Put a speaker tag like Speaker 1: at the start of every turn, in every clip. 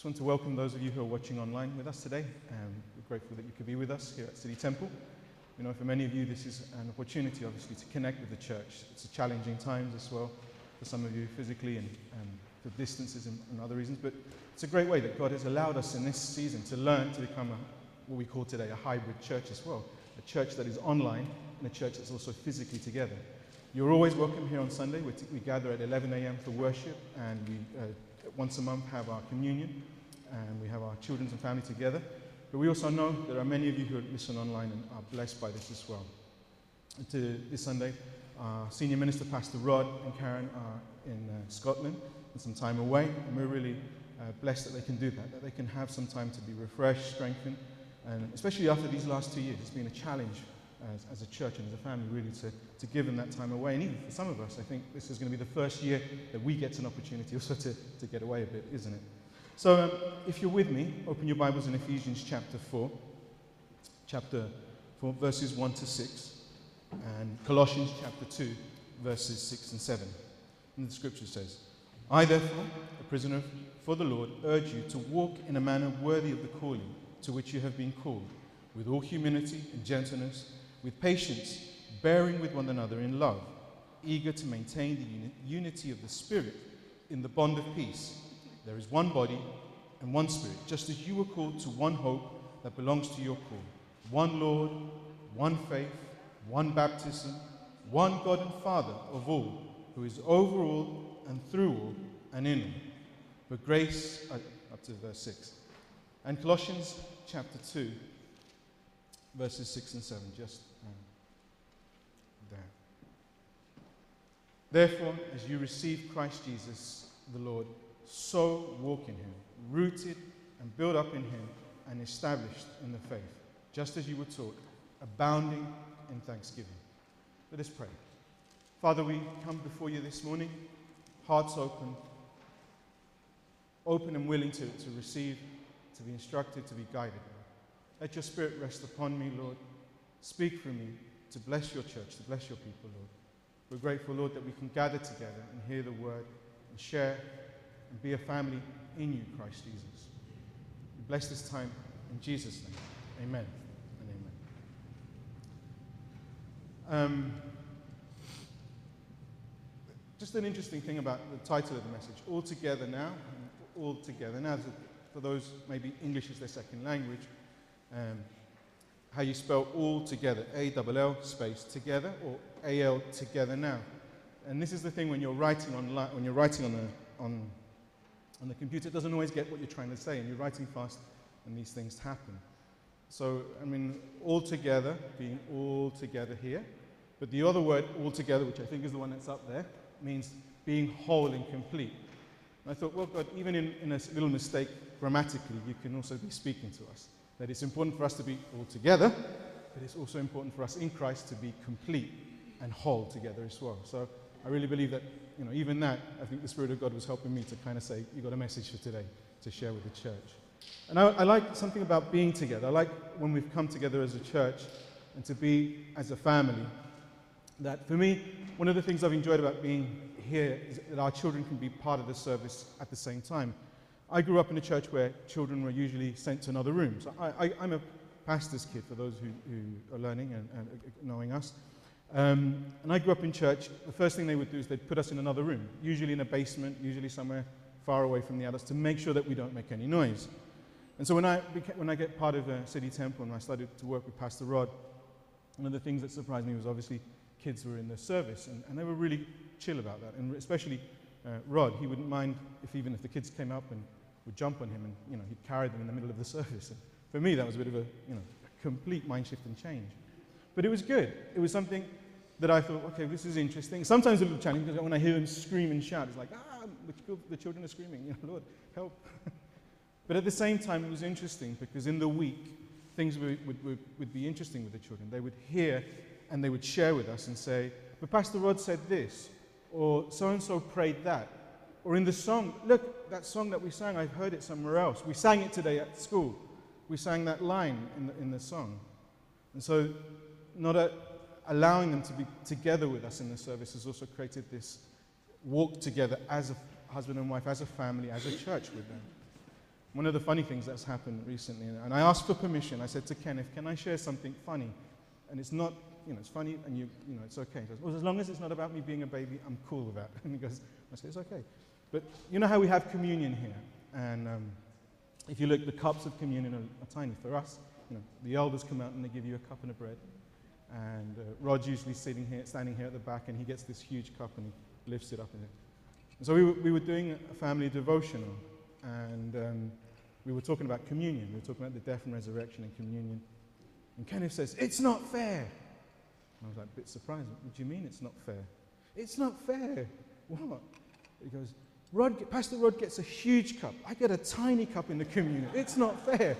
Speaker 1: just want to welcome those of you who are watching online with us today. Um, we're grateful that you could be with us here at City Temple. You know, for many of you, this is an opportunity, obviously, to connect with the church. It's a challenging times as well for some of you physically and, and for distances and, and, other reasons. But it's a great way that God has allowed us in this season to learn to become a, what we call today a hybrid church as well. A church that is online and a church that's also physically together. You're always welcome here on Sunday. We, t- we gather at 11 a.m. for worship, and we uh, once a month have our communion, and we have our children and family together. But we also know there are many of you who listen online and are blessed by this as well. To this Sunday, our senior minister, Pastor Rod and Karen, are in uh, Scotland and some time away, and we're really uh, blessed that they can do that, that they can have some time to be refreshed, strengthened, and especially after these last two years, it's been a challenge as, as, a church and as a family, really, to, to give them that time away. And even for some of us, I think this is going to be the first year that we get an opportunity also to, to get away a bit, isn't it? So, um, if you're with me, open your Bibles in Ephesians chapter 4, chapter 4, verses 1 to 6, and Colossians chapter 2, verses 6 and 7. And the scripture says, I, therefore, a prisoner for the Lord, urge you to walk in a manner worthy of the calling to which you have been called, with all humility and gentleness with patience, bearing with one another in love, eager to maintain the uni- unity of the Spirit in the bond of peace. There is one body and one Spirit, just as you were called to one hope that belongs to your call one Lord, one faith, one baptism, one God and Father of all, who is over all and through all and in all. But grace, uh, up to verse 6. And Colossians chapter 2, verses 6 and 7, just Therefore, as you receive Christ Jesus the Lord, so walk in him, rooted and built up in him and established in the faith, just as you were taught, abounding in thanksgiving. Let us pray. Father, we come before you this morning, hearts open, open and willing to, to receive, to be instructed, to be guided. Let your spirit rest upon me, Lord. Speak through me to bless your church, to bless your people, Lord. We're grateful, Lord, that we can gather together and hear the word and share and be a family in you, Christ Jesus. We bless this time in Jesus' name. Amen and amen. Um, just an interesting thing about the title of the message All Together Now. All Together Now, for those maybe English is their second language, um, how you spell all together, A double L space together, or A L together now. And this is the thing when you're writing on when you're writing on the on on the computer, it doesn't always get what you're trying to say, and you're writing fast, and these things happen. So I mean, all together being all together here, but the other word all together, which I think is the one that's up there, means being whole and complete. And I thought, well, God, even in, in a little mistake grammatically, you can also be speaking to us that it's important for us to be all together, but it's also important for us in Christ to be complete and whole together as well. So I really believe that, you know, even that, I think the Spirit of God was helping me to kind of say, you got a message for today to share with the church. And I, I like something about being together. I like when we've come together as a church and to be as a family. That for me, one of the things I've enjoyed about being here is that our children can be part of the service at the same time. I grew up in a church where children were usually sent to another room. So I, am a pastor's kid for those who, who are learning and, and knowing us. Um, and I grew up in church. The first thing they would do is they'd put us in another room, usually in a basement, usually somewhere far away from the others, to make sure that we don't make any noise. And so when I, beca- when I get part of a City Temple and I started to work with Pastor Rod, one of the things that surprised me was obviously kids were in the service, and, and they were really chill about that. And especially uh, Rod, he wouldn't mind if even if the kids came up and would jump on him and you know, he'd carry them in the middle of the service. And for me, that was a bit of a, you know, complete mind shift and change. But it was good. It was something that I thought, okay, this is interesting. Sometimes a little challenging because when I hear them scream and shout, it's like, ah, the, the children are screaming, you know, Lord, help. but at the same time, it was interesting because in the week, things would, would, would, would be interesting with the children. They would hear and they would share with us and say, but Pastor Rod said this, or so and so prayed that. Or in the song, look, that song that we sang, I've heard it somewhere else. We sang it today at school. We sang that line in the, in the song. And so, not a, allowing them to be together with us in the service has also created this walk together as a husband and wife, as a family, as a church with them. One of the funny things that's happened recently, and I asked for permission. I said to Kenneth, "Can I share something funny?" And it's not, you know, it's funny, and you, you know, it's okay. He goes, "Well, as long as it's not about me being a baby, I'm cool with that." And he goes, "I said it's okay." But you know how we have communion here, and um, if you look, the cups of communion are, are, tiny for us. You know, the elders come out and they give you a cup and a bread, and uh, Rod's usually sitting here, standing here at the back, and he gets this huge cup and he lifts it up in it. And so we were, we were doing a family devotional, and um, we were talking about communion. We were talking about the death and resurrection and communion. And Kenneth says, It's not fair. And I was like, a bit surprised. What do you mean it's not fair? It's not fair. What? He goes, Rod, Pastor Rod gets a huge cup. I get a tiny cup in the communion. It's not fair.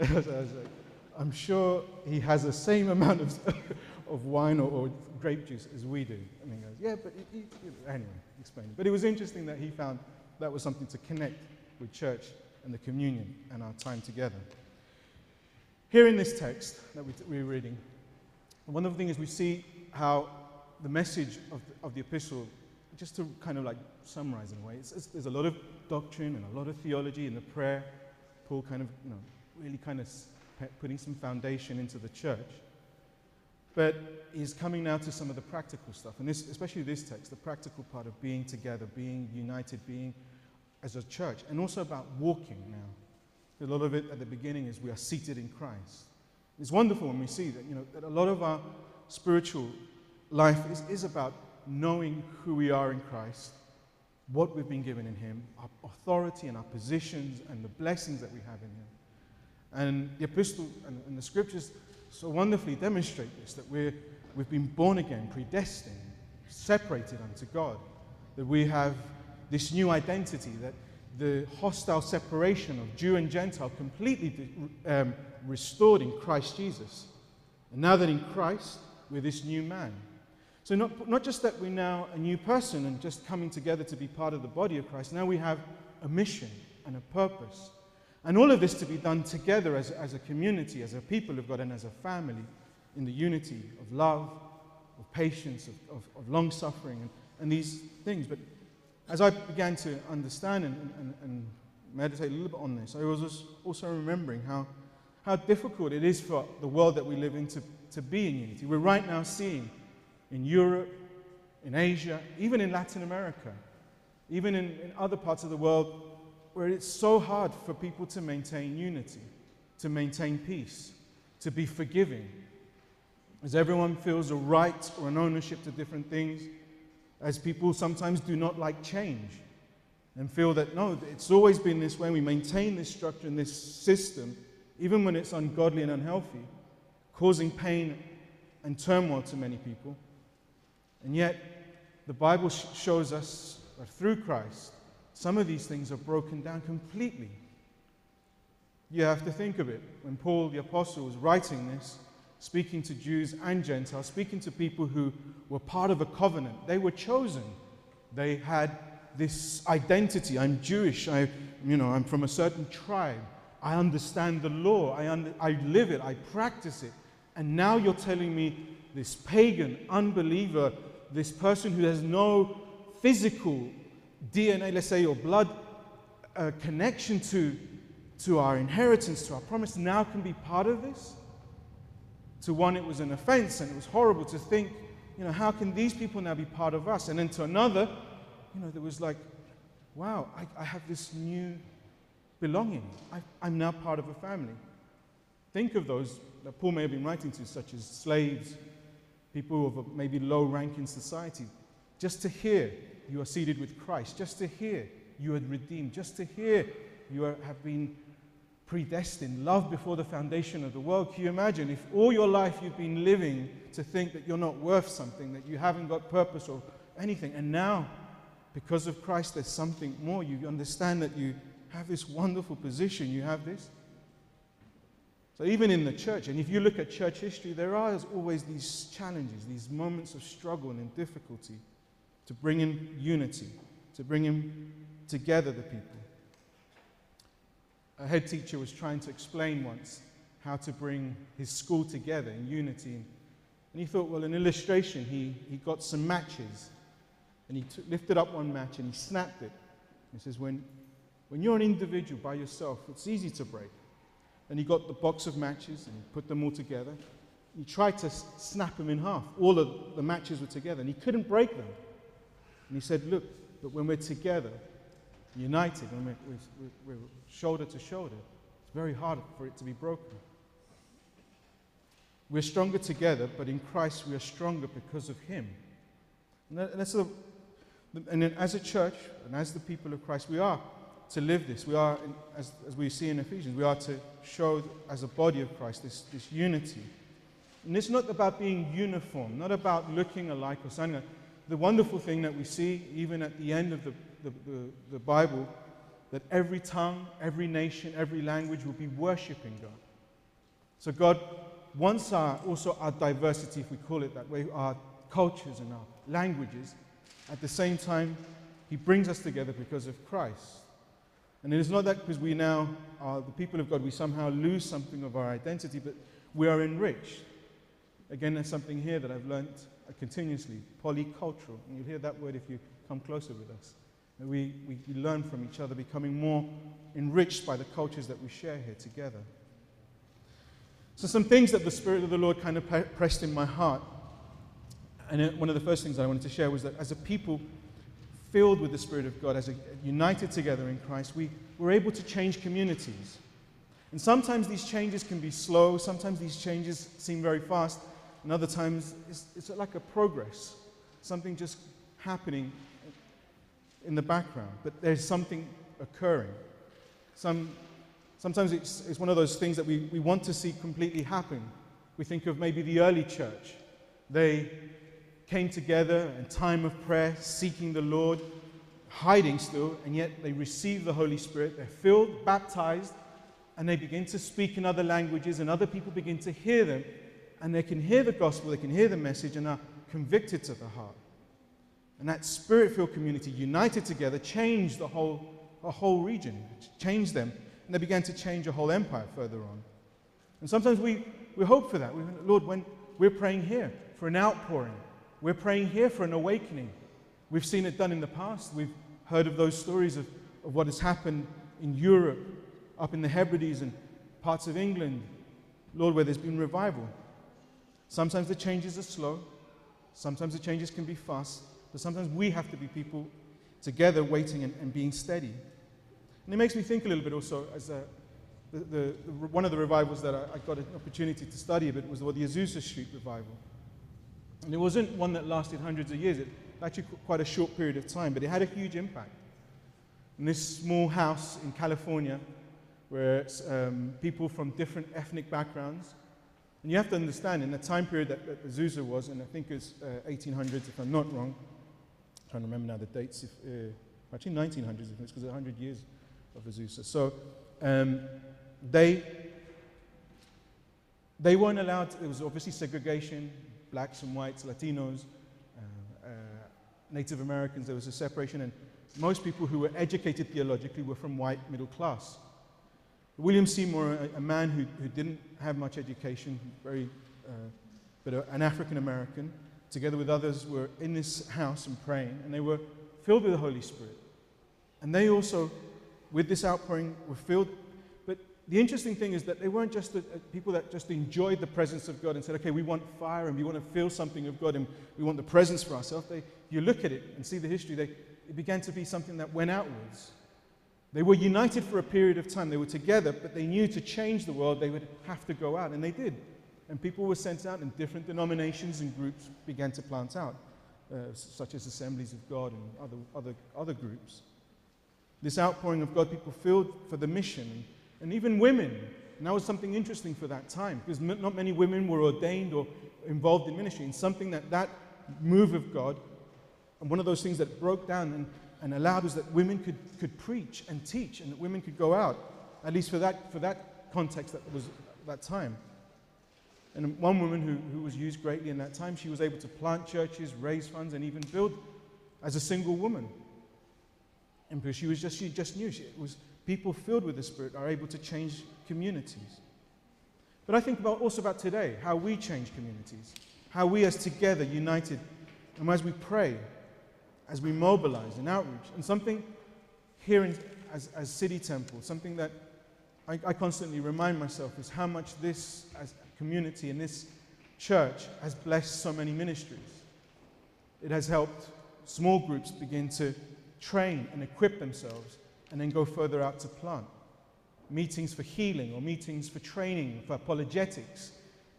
Speaker 1: I'm sure he has the same amount of, of wine or, or, grape juice as we do. And he goes, Yeah, but he, he, anyway, explain it. But it was interesting that he found that was something to connect with church and the communion and our time together. Here in this text that we're reading, one of the things we see how the message of the, of the epistle, just to kind of like summarize in a way, it's, it's, there's a lot of doctrine and a lot of theology in the prayer. Paul kind of, you know, really kind of putting some foundation into the church. But he's coming now to some of the practical stuff, and this, especially this text, the practical part of being together, being united, being as a church, and also about walking now. A lot of it at the beginning is we are seated in Christ. It's wonderful when we see that, you know, that a lot of our spiritual life is, is about knowing who we are in Christ, what we've been given in Him, our authority and our positions and the blessings that we have in Him. And the epistle and, and the scriptures so wonderfully demonstrate this that we're, we've been born again, predestined, separated unto God, that we have this new identity, that the hostile separation of Jew and Gentile completely um, restored in Christ Jesus. And now that in Christ, we're this new man. So, not, not just that we're now a new person and just coming together to be part of the body of Christ, now we have a mission and a purpose. And all of this to be done together as, as a community, as a people of God, and as a family in the unity of love, of patience, of, of, of long suffering, and, and these things. But as I began to understand and, and, and meditate a little bit on this, I was also remembering how, how difficult it is for the world that we live in to, to be in unity. We're right now seeing in Europe, in Asia, even in Latin America, even in, in other parts of the world, where it's so hard for people to maintain unity, to maintain peace, to be forgiving, as everyone feels a right or an ownership to different things as people sometimes do not like change and feel that no, it's always been this way. We maintain this structure and this system, even when it's ungodly and unhealthy, causing pain and turmoil to many people. And yet, the Bible sh- shows us that through Christ, some of these things are broken down completely. You have to think of it. When Paul the Apostle was writing this, speaking to Jews and Gentiles, speaking to people who were part of a covenant. They were chosen. They had this identity. I'm Jewish. I, you know, I'm from a certain tribe. I understand the law. I, under, I live it. I practice it. And now you're telling me this pagan, unbeliever, this person who has no physical DNA, let's say, or blood uh, connection to, to our inheritance, to our promise, now can be part of this? To one, it was an offense and it was horrible to think, you know, how can these people now be part of us? And then to another, you know, there was like, wow, I, I have this new belonging. I, am now part of a family. Think of those that Paul may have been writing to, such as slaves, people of maybe low rank in society. Just to hear you are seated with Christ, just to hear you are redeemed, just to hear you are, have been predestined, loved before the foundation of the world. Can you imagine if all your life you've been living to think that you're not worth something, that you haven't got purpose or anything, and now, because of Christ, there's something more. You understand that you have this wonderful position, you have this. So, even in the church, and if you look at church history, there are always these challenges, these moments of struggle and difficulty to bring in unity, to bring in together the people a head teacher was trying to explain once how to bring his school together in unity. And he thought, well, an illustration, he, he got some matches and he t- lifted up one match and he snapped it. He says, when, When you're an individual by yourself, it's easy to break. And he got the box of matches and he put them all together. He tried to snap them in half. All of the matches were together and he couldn't break them. And he said, Look, but when we're together, united, when we're, we're, we're shoulder to shoulder, it's very hard for it to be broken. We're stronger together, but in Christ we are stronger because of Him. And, that, and and as a church and as the people of Christ, we are to live this. We are, as, as we see in Ephesians, we are to show as a body of Christ this, this unity. And it's not about being uniform, not about looking alike or sounding alike. The wonderful thing that we see, even at the end of the, the, the, the Bible, that every tongue, every nation, every language will be worshiping God. So God wants our, also our diversity, if we call it that way, our cultures and our languages. At the same time, He brings us together because of Christ. And it is not that because we now are the people of God, we somehow lose something of our identity, but we are enriched. Again, there's something here that I've learned uh, continuously polycultural. And you'll hear that word if you come closer with us. We, we, we learn from each other, becoming more enriched by the cultures that we share here together. So, some things that the Spirit of the Lord kind of pressed in my heart. And uh, one of the first things I wanted to share was that as a people filled with the Spirit of God, as a, united together in Christ, we were able to change communities. And sometimes these changes can be slow, sometimes these changes seem very fast, and other times it's, it's like a progress, something just happening in the background, but there's something occurring. Some, sometimes it's, it's one of those things that we, we want to see completely happen. We think of maybe the early church. They came together in time of prayer, seeking the Lord, hiding still, and yet they receive the Holy Spirit. They're filled, baptized, and they begin to speak in other languages, and other people begin to hear them, and they can hear the gospel, they can hear the message, and are convicted to the heart. And that spirit filled community, united together, changed the whole, the whole region, changed them. And they began to change a whole empire further on. And sometimes we, we hope for that. We, Lord, when we're praying here for an outpouring, we're praying here for an awakening. We've seen it done in the past. We've heard of those stories of, of what has happened in Europe, up in the Hebrides and parts of England, Lord, where there's been revival. Sometimes the changes are slow, sometimes the changes can be fast, but sometimes we have to be people together waiting and, and being steady. And it makes me think a little bit also as a, the, the, the, one of the revivals that I, I, got an opportunity to study a bit was the Azusa Street revival. And it wasn't one that lasted hundreds of years, it actually quite a short period of time, but it had a huge impact. In this small house in California, where um, people from different ethnic backgrounds, and you have to understand, in the time period that, that Azusa was, and I think it's uh, 1800s if I'm not wrong, trying to remember now the dates. If, uh, actually, 1900s, if it's because 100 years of Azusa. So um, they they weren't allowed. there was obviously segregation: blacks and whites, Latinos, uh, uh, Native Americans. There was a separation, and most people who were educated theologically were from white middle class. William Seymour, a, a man who, who didn't have much education, very, uh, but a, an African American, together with others, were in this house and praying, and they were filled with the Holy Spirit. And they also, with this outpouring, were filled. The interesting thing is that they weren't just the, people that just enjoyed the presence of God and said, okay, we want fire and we want to feel something of God and we want the presence for ourselves. They, you look at it and see the history, they, it began to be something that went outwards. They were united for a period of time. They were together, but they knew to change the world, they would have to go out, and they did. And people were sent out, and different denominations and groups began to plant out, uh, such as Assemblies of God and other, other, other groups. This outpouring of God, people filled for the mission, and even women. And that was something interesting for that time, because not many women were ordained or involved in ministry. And something that that move of God, and one of those things that broke down and, and allowed was that women could, could preach and teach, and that women could go out, at least for that, for that context that was that time. And one woman who, who was used greatly in that time, she was able to plant churches, raise funds, and even build as a single woman. And because she was just, she just knew she, it was people filled with the Spirit are able to change communities. But I think about also about today, how we change communities, how we as together, united, and as we pray, as we mobilize and outreach. And something here in, as, as City Temple, something that I, I constantly remind myself is how much this as community and this church has blessed so many ministries. It has helped small groups begin to train and equip themselves and then go further out to plant. Meetings for healing or meetings for training, for apologetics,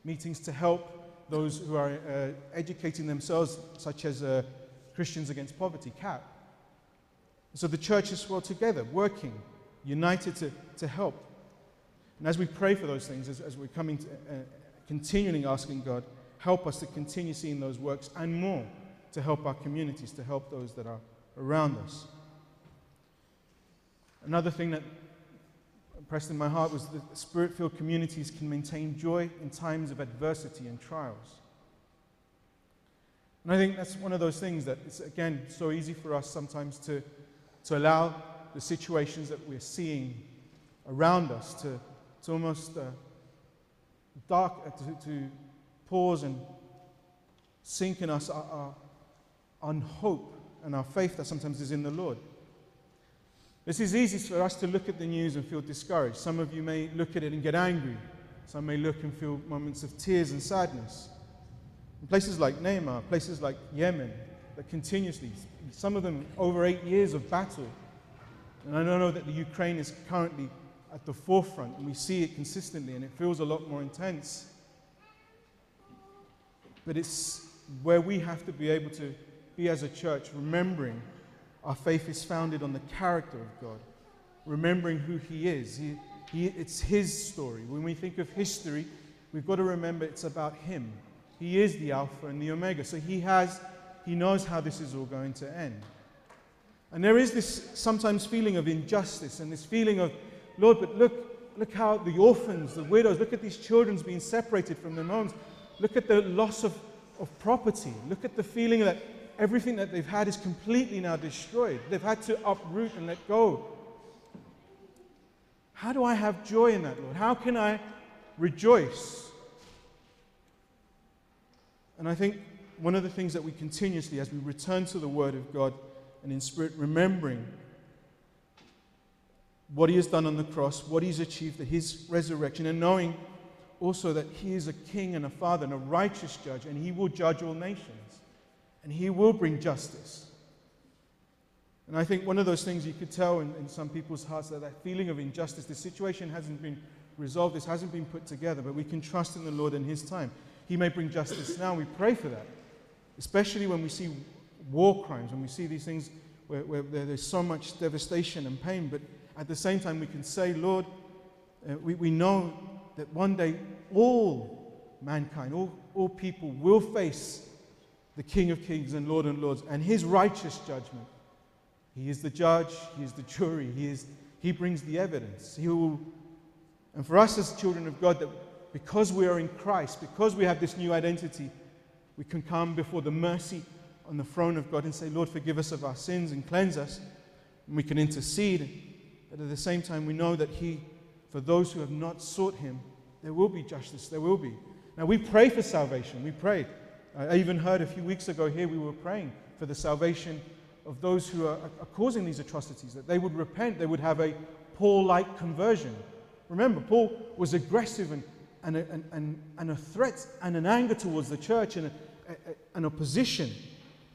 Speaker 1: meetings to help those who are uh, educating themselves, such as uh, Christians Against Poverty, CAP. So the church is well together, working, united to, to help. And as we pray for those things, as, as we're coming to, uh, continually asking God, help us to continue seeing those works and more to help our communities, to help those that are around us. Another thing that pressed in my heart was that spirit filled communities can maintain joy in times of adversity and trials. And I think that's one of those things that it's, again, so easy for us sometimes to, to allow the situations that we're seeing around us to, to almost uh, dark, uh, to, to, pause and sink in us our, our, our hope and our faith that sometimes is in the Lord. This is easy for us to look at the news and feel discouraged. Some of you may look at it and get angry. Some may look and feel moments of tears and sadness. In places like Myanmar, places like Yemen, that continuously, some of them over eight years of battle. And I know that the Ukraine is currently at the forefront, and we see it consistently, and it feels a lot more intense. But it's where we have to be able to be as a church, remembering our faith is founded on the character of God, remembering who He is. He, he, it's His story. When we think of history, we've got to remember it's about Him. He is the Alpha and the Omega. So He has, He knows how this is all going to end. And there is this sometimes feeling of injustice and this feeling of, Lord, but look, look how the orphans, the widows, look at these children being separated from their homes. Look at the loss of, of property. Look at the feeling that everything that they've had is completely now destroyed. They've had to uproot and let go. How do I have joy in that, Lord? How can I rejoice? And I think one of the things that we continuously, as we return to the Word of God and in spirit, remembering what He has done on the cross, what He's achieved, that His resurrection, and knowing also that He is a King and a Father and a righteous judge, and He will judge all nations and He will bring justice. And I think one of those things you could tell in, in some people's hearts that that feeling of injustice, the situation hasn't been resolved, this hasn't been put together, but we can trust in the Lord in His time. He may bring justice now, we pray for that. Especially when we see war crimes, when we see these things where, where there's so much devastation and pain, but at the same time we can say, Lord, uh, we, we know that one day all mankind, all, all people will face the King of kings and Lord and lords, and his righteous judgment. He is the judge, he is the jury, he, is, he brings the evidence. He will, and for us as children of God, that because we are in Christ, because we have this new identity, we can come before the mercy on the throne of God and say, Lord, forgive us of our sins and cleanse us. And we can intercede. But at the same time, we know that He, for those who have not sought Him, there will be justice, there will be. Now, we pray for salvation. We pray. I even heard a few weeks ago here we were praying for the salvation of those who are, are causing these atrocities, that they would repent, they would have a Paul like conversion. Remember, Paul was aggressive and, and, a, and, and, a threat and an anger towards the church and a, a, an opposition,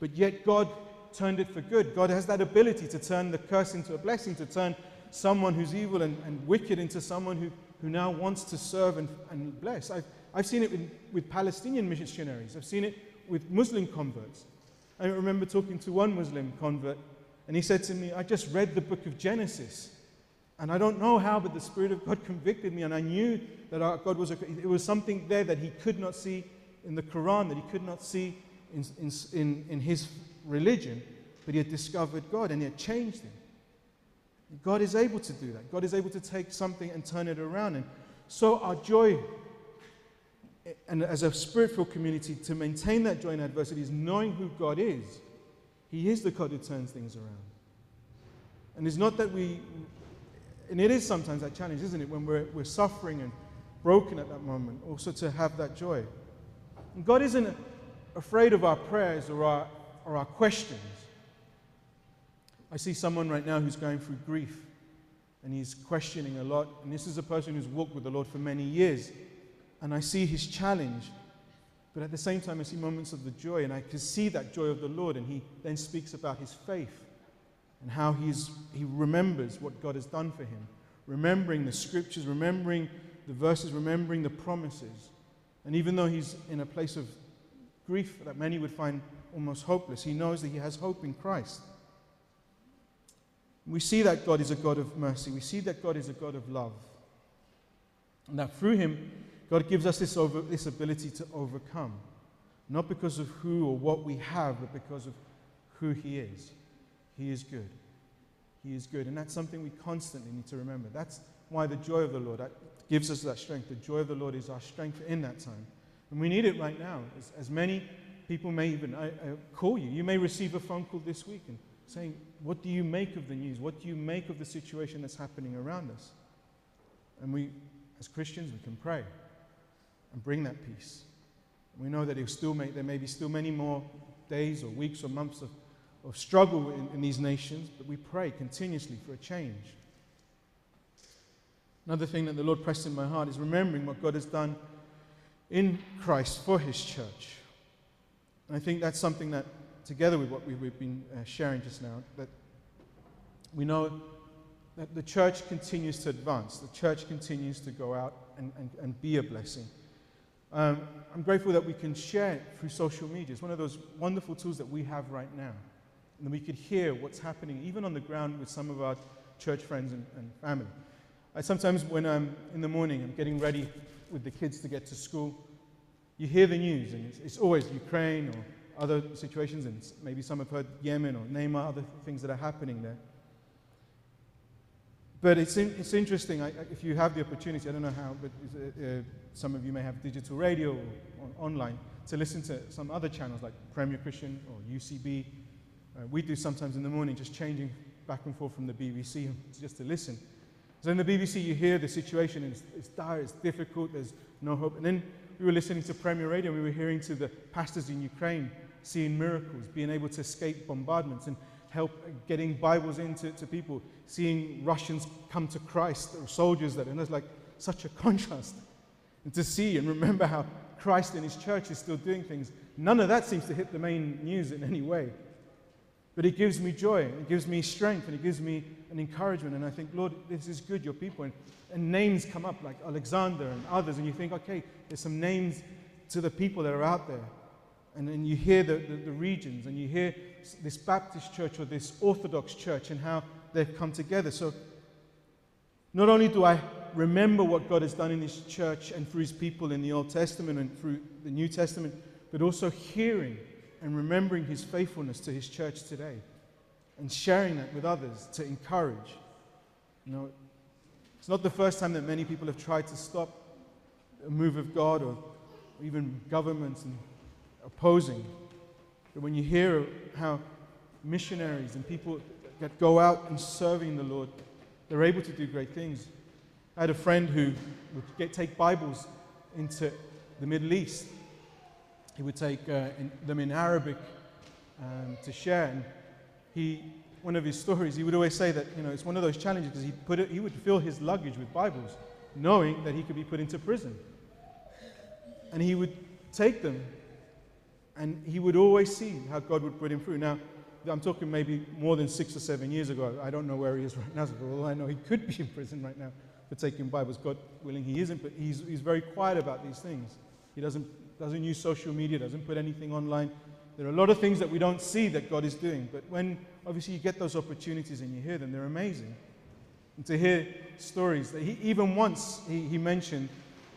Speaker 1: but yet God turned it for good. God has that ability to turn the curse into a blessing, to turn someone who's evil and, and wicked into someone who, who now wants to serve and, and bless. I've, I've seen it with, with Palestinian missionaries, I've seen it with Muslim converts. I remember talking to one Muslim convert, and he said to me, I just read the book of Genesis. And I don't know how, but the Spirit of God convicted me, and I knew that our God was a, it was something there that he could not see in the Quran, that he could not see in, in, in his religion, but he had discovered God and he had changed him. God is able to do that. God is able to take something and turn it around. And so our joy and as a spiritual community, to maintain that joy in adversity is knowing who God is. He is the God who turns things around. And it's not that we, and it is sometimes that challenge, isn't it, when we're, we're suffering and broken at that moment, also to have that joy. And God isn't afraid of our prayers or our, or our questions. I see someone right now who's going through grief and he's questioning a lot. And this is a person who's walked with the Lord for many years. And I see his challenge. But at the same time, I see moments of the joy, and I can see that joy of the Lord. And he then speaks about his faith and how he's, he remembers what God has done for him, remembering the scriptures, remembering the verses, remembering the promises. And even though he's in a place of grief that many would find almost hopeless, he knows that he has hope in Christ. We see that God is a God of mercy. We see that God is a God of love. And that through him, God gives us this, over, this ability to overcome. Not because of who or what we have, but because of who he is. He is good. He is good. And that's something we constantly need to remember. That's why the joy of the Lord gives us that strength. The joy of the Lord is our strength in that time. And we need it right now. As, as many people may even I, I call you. You may receive a phone call this week and saying, What do you make of the news? What do you make of the situation that's happening around us? And we, as Christians, we can pray and bring that peace. We know that still there may be still many more days or weeks or months of, of struggle in, in these nations, but we pray continuously for a change. Another thing that the Lord pressed in my heart is remembering what God has done in Christ for his church. And I think that's something that together with what we've been uh, sharing just now, that we know that the church continues to advance, the church continues to go out and, and, and be a blessing. Um, I'm grateful that we can share through social media. It's one of those wonderful tools that we have right now. And we could hear what's happening, even on the ground with some of our church friends and, and family. I sometimes, when I'm in the morning, I'm getting ready with the kids to get to school, you hear the news, and it's, it's always Ukraine or other situations, and maybe some have heard Yemen or Myanmar, other things that are happening there. But it's, in, it's interesting, I, if you have the opportunity, I don't know how, but uh, some of you may have digital radio or, or, online, to listen to some other channels like Premier Christian or UCB. Uh, we do sometimes in the morning, just changing back and forth from the BBC just to listen. So in the BBC, you hear the situation, and it's, it's dire, it's difficult, there's no hope. And then we were listening to Premier Radio, and we were hearing to the pastors in Ukraine seeing miracles, being able to escape bombardments and help getting Bibles into to people, seeing Russians come to Christ, or soldiers that, and it's like such a contrast. And to see and remember how Christ and his church is still doing things, none of that seems to hit the main news in any way. But it gives me joy, it gives me strength, and it gives me an encouragement. And I think, Lord, this is good, your people. And, and names come up like Alexander and others, and you think, okay, there's some names to the people that are out there and then you hear the, the, the, regions and you hear this Baptist church or this Orthodox church and how they've come together. So, not only do I remember what God has done in His church and through His people in the Old Testament and through the New Testament, but also hearing and remembering His faithfulness to His church today and sharing that with others to encourage. You know, it's not the first time that many people have tried to stop a move of God or even governments and opposing. But when you hear how missionaries and people that go out and serving the Lord, they're able to do great things. I had a friend who would get, take Bibles into the Middle East. He would take uh, in, them in Arabic um, to share. And he, one of his stories, he would always say that you know it's one of those challenges because he put it, he would fill his luggage with Bibles, knowing that he could be put into prison. And he would take them and he would always see how God would put him through. Now, I'm talking maybe more than six or seven years ago. I don't know where he is right now. All I know, he could be in prison right now for taking Bibles. God willing, he isn't, but he's, he's very quiet about these things. He doesn't, doesn't use social media, doesn't put anything online. There are a lot of things that we don't see that God is doing. But when obviously you get those opportunities and you hear them, they're amazing. And to hear stories that he, even once he, he mentioned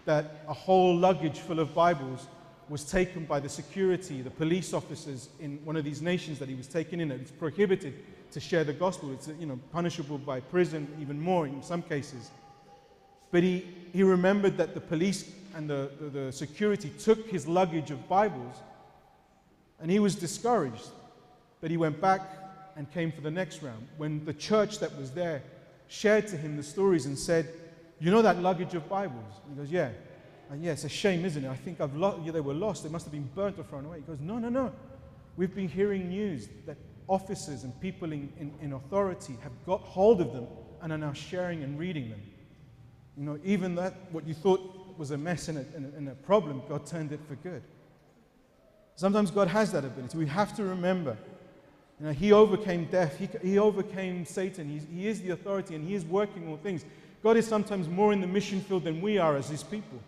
Speaker 1: that a whole luggage full of Bibles was taken by the security, the police officers in one of these nations that he was taken in. It's prohibited to share the gospel. It's you know, punishable by prison, even more in some cases. But he, he remembered that the police and the, the, the security took his luggage of Bibles, and he was discouraged. But he went back and came for the next round when the church that was there shared to him the stories and said, You know that luggage of Bibles? He goes, Yeah. And yeah, it's a shame, isn't it? I think I've lost, yeah, they were lost. They must have been burnt or thrown away. He goes, No, no, no. We've been hearing news that officers and people in, in, in authority have got hold of them and are now sharing and reading them. You know, even that, what you thought was a mess and a, and a, and a problem, God turned it for good. Sometimes God has that ability. We have to remember. You know, he overcame death, he, he overcame Satan. He's, he is the authority and he is working all things. God is sometimes more in the mission field than we are as his people.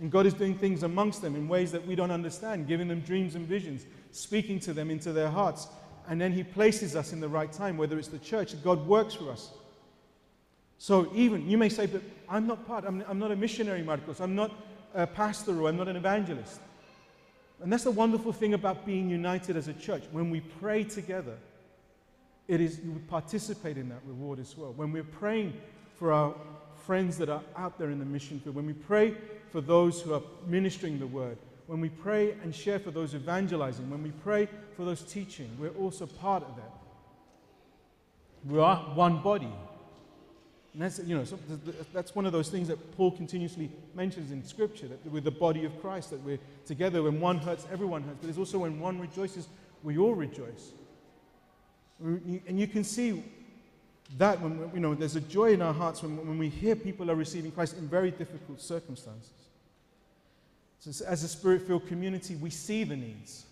Speaker 1: And God is doing things amongst them in ways that we don't understand, giving them dreams and visions, speaking to them into their hearts. And then he places us in the right time, whether it's the church, God works for us. So even, you may say, but I'm not part, I'm, I'm not a missionary, Marcos. I'm not a pastor or I'm not an evangelist. And that's the wonderful thing about being united as a church. When we pray together, it is you participate in that reward as well. When we're praying for our friends that are out there in the mission field, when we pray for those who are ministering the word, when we pray and share for those evangelizing, when we pray for those teaching, we're also part of that. We are one body. And that's, you know, so that's one of those things that Paul continuously mentions in Scripture that we're the body of Christ, that we're together. When one hurts, everyone hurts. But there's also when one rejoices, we all rejoice. And you can see that when, you know, there's a joy in our hearts when, when we hear people are receiving Christ in very difficult circumstances. So as a spirit filled community, we see the needs.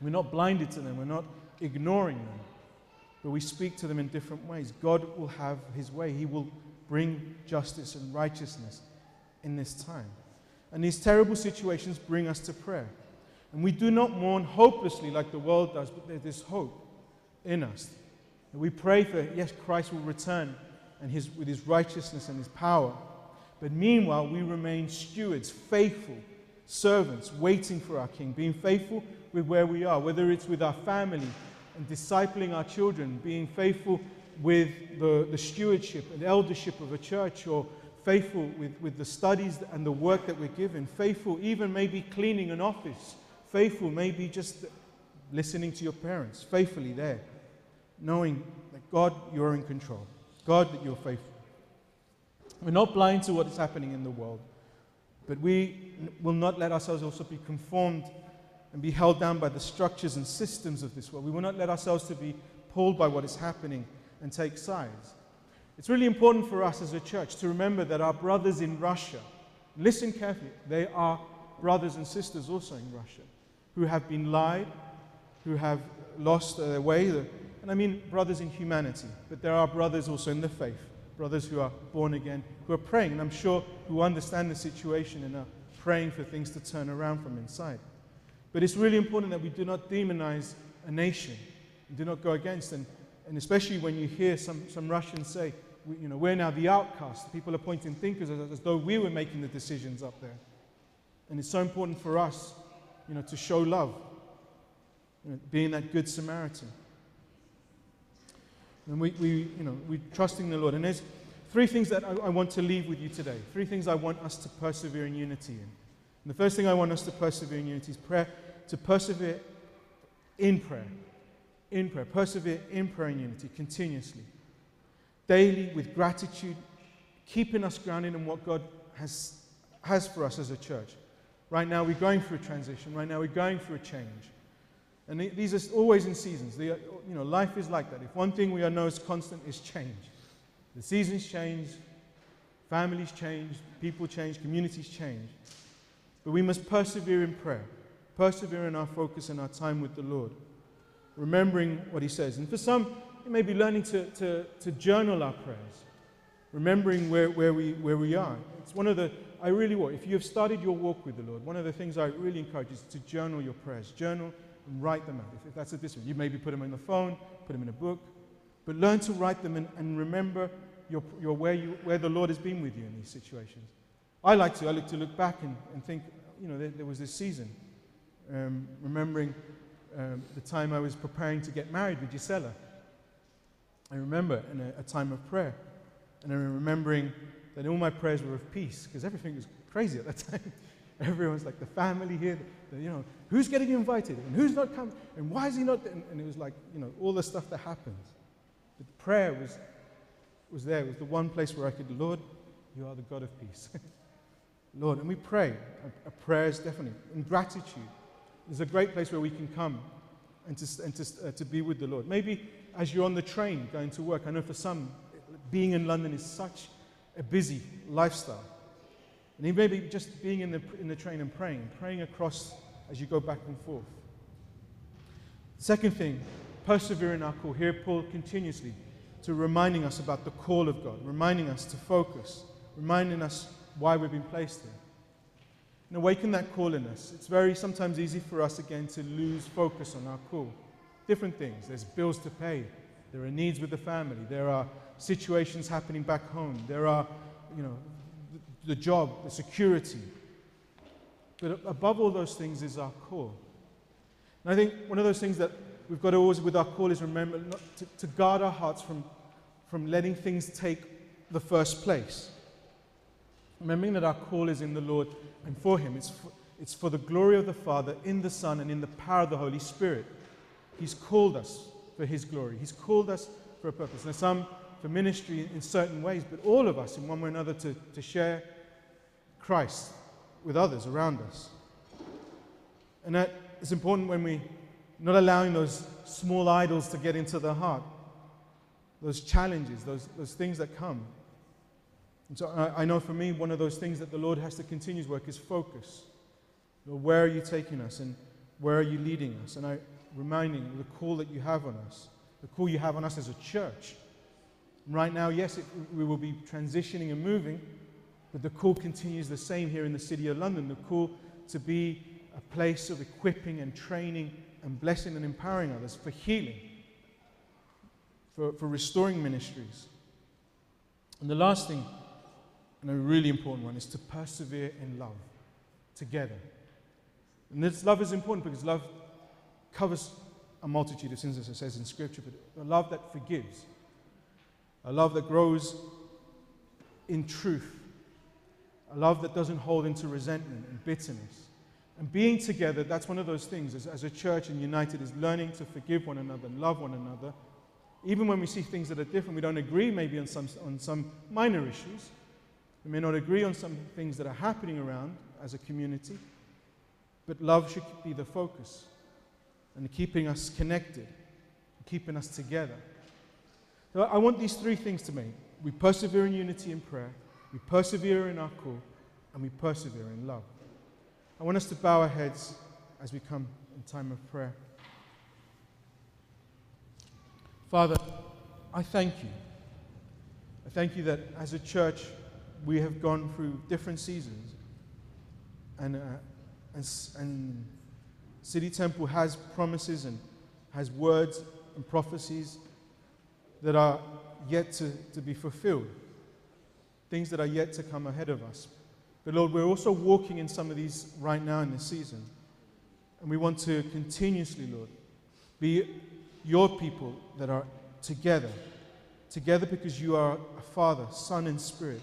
Speaker 1: We're not blinded to them, we're not ignoring them, but we speak to them in different ways. God will have his way, he will bring justice and righteousness in this time. And these terrible situations bring us to prayer. And we do not mourn hopelessly like the world does, but there's this hope in us. And we pray for, yes, Christ will return and his, with his righteousness and his power. But meanwhile, we remain stewards, faithful servants, waiting for our King, being faithful with where we are, whether it's with our family and discipling our children, being faithful with the, the stewardship and eldership of a church, or faithful with, with the studies and the work that we're given, faithful even maybe cleaning an office, faithful maybe just listening to your parents, faithfully there knowing that God, you're in control. God, that you're faithful. We're not blind to what is happening in the world, but we will not let ourselves also be conformed and be held down by the structures and systems of this world. We will not let ourselves to be pulled by what is happening and take sides. It's really important for us as a church to remember that our brothers in Russia, listen carefully, they are brothers and sisters also in Russia who have been lied, who have lost their way, and I mean brothers in humanity, but there are brothers also in the faith, brothers who are born again, who are praying, and I'm sure who understand the situation and are praying for things to turn around from inside. But it's really important that we do not demonize a nation, and do not go against, and, and especially when you hear some, some Russians say, we, you know, we're now the outcast. People are pointing thinkers as, as though we were making the decisions up there. And it's so important for us, you know, to show love, you know, being that good Samaritan. And we, we, you know, we're trusting the Lord. And there's three things that I, I want to leave with you today. Three things I want us to persevere in unity in. And the first thing I want us to persevere in unity is prayer, to persevere in prayer. In prayer. Persevere in prayer and unity continuously. Daily with gratitude, keeping us grounded in what God has, has for us as a church. Right now, we're going through a transition. Right now, we're going through a change. And these are always in seasons. you know, life is like that. If one thing we are know is constant is change. The seasons change, families change, people change, communities change. But we must persevere in prayer, persevere in our focus and our time with the Lord, remembering what He says. And for some, it may be learning to, to, to journal our prayers, remembering where, where, we, where we are. It's one of the, I really want, if you have started your walk with the Lord, one of the things I really encourage is to journal your prayers. Journal write them out. If, if that's a discipline, you maybe put them in the phone, put them in a book, but learn to write them and, and remember your, your where, you, where the Lord has been with you in these situations. I like to. I like to look back and, and think, you know, there, there was this season. Um, remembering um, the time I was preparing to get married with Gisela. I remember in a, a time of prayer. And I'm remembering that all my prayers were of peace because everything was crazy at that time. Everyone's like the family here, the, you know, who's getting invited and who's not coming and why is he not? And, and, it was like, you know, all the stuff that happens. But prayer was, was there. It was the one place where I could, Lord, you are the God of peace. Lord, and we pray. A, a prayer is definitely in gratitude. There's a great place where we can come and to, and to, uh, to be with the Lord. Maybe as you're on the train going to work, I know for some, being in London is such a busy lifestyle. And he maybe just being in the, in the train and praying, praying across as you go back and forth. Second thing, persevere in our call. Here, Paul continuously to reminding us about the call of God, reminding us to focus, reminding us why we've been placed here. And awaken that call in us. It's very sometimes easy for us again to lose focus on our call. Different things. There's bills to pay. There are needs with the family. There are situations happening back home. There are, you know, the, job, the security. But above all those things is our call. And I think one of those things that we've got to always, with our call, is remember to, to guard our hearts from, from letting things take the first place. Remembering that our call is in the Lord and for Him. It's for, it's for the glory of the Father, in the Son, and in the power of the Holy Spirit. He's called us for His glory. He's called us for a purpose. Now, some for ministry in certain ways, but all of us, in one way or another, to, to share Christ with others around us. And that is important when we not allowing those small idols to get into the heart, those challenges, those, those things that come. And so I, I know for me, one of those things that the Lord has to continue his work is focus. Lord, where are you taking us and where are you leading us? And I reminding the call that you have on us, the call you have on us as a church. Right now, yes, it, we will be transitioning and moving, but the call continues the same here in the city of London. The call to be a place of equipping and training and blessing and empowering others for healing, for, for restoring ministries. And the last thing, and a really important one, is to persevere in love together. And this love is important because love covers a multitude of sins, as it says in Scripture, but a love that forgives, a love that grows in truth, a love that doesn't hold into resentment and bitterness and being together, that's one of those things as, as a church and united, is learning to forgive one another and love one another. Even when we see things that are different, we don't agree maybe on some, on some minor issues. We may not agree on some things that are happening around as a community, but love should be the focus and keeping us connected, keeping us together. So I want these three things to me. We persevere in unity in prayer, we persevere in our call, and we persevere in love. I want us to bow our heads as we come in time of prayer. Father, I thank you. I thank you that as a church we have gone through different seasons. And, uh, and, and City Temple has promises and has words and prophecies that are yet to, to be fulfilled, things that are yet to come ahead of us. But Lord, we're also walking in some of these right now in this season. And we want to continuously, Lord, be your people that are together. Together because you are a Father, Son, and Spirit.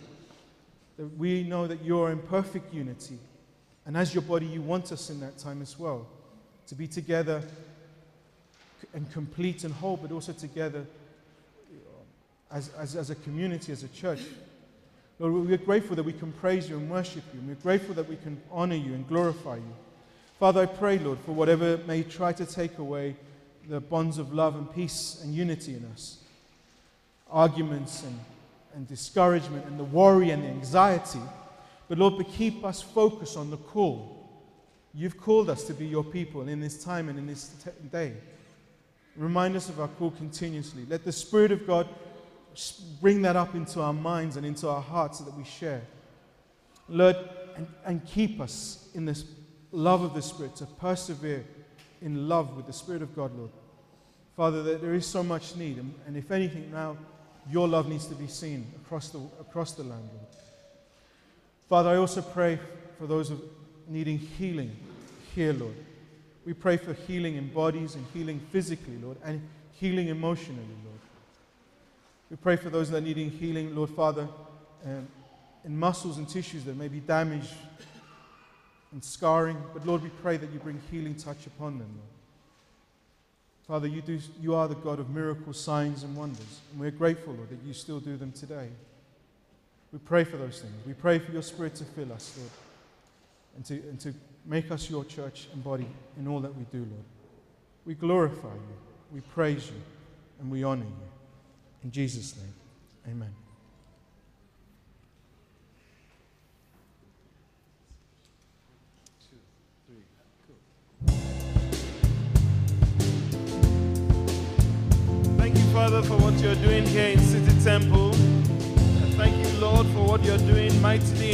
Speaker 1: That we know that you are in perfect unity. And as your body, you want us in that time as well. To be together and complete and whole, but also together as, as, as a community, as a church. Lord, we're grateful that we can praise you and worship you. And we're grateful that we can honor you and glorify you. Father, I pray, Lord, for whatever may try to take away the bonds of love and peace and unity in us arguments and, and discouragement and the worry and the anxiety. But Lord, but keep us focused on the call. You've called us to be your people in this time and in this day. Remind us of our call continuously. Let the Spirit of God bring that up into our minds and into our hearts so that we share. Lord, and, and keep us in this love of the Spirit to persevere in love with the Spirit of God, Lord. Father, that there is so much need, and, and if anything now, your love needs to be seen across the, across the land, Lord. Father, I also pray for those needing healing here, Lord. We pray for healing in bodies and healing physically, Lord, and healing emotionally, Lord. We pray for those that are needing healing, Lord Father, um, in muscles and tissues that may be damaged and scarring. But Lord, we pray that you bring healing touch upon them, Lord. Father, you, do, you are the God of miracles, signs, and wonders. And we're grateful, Lord, that you still do them today. We pray for those things. We pray for your Spirit to fill us, Lord, and to, and to make us your church and body in all that we do, Lord.
Speaker 2: We glorify you, we praise you, and we honor you. In Jesus' name, amen.
Speaker 1: Thank you, Father, for what you're doing here in City Temple. And thank you, Lord, for what you're doing mightily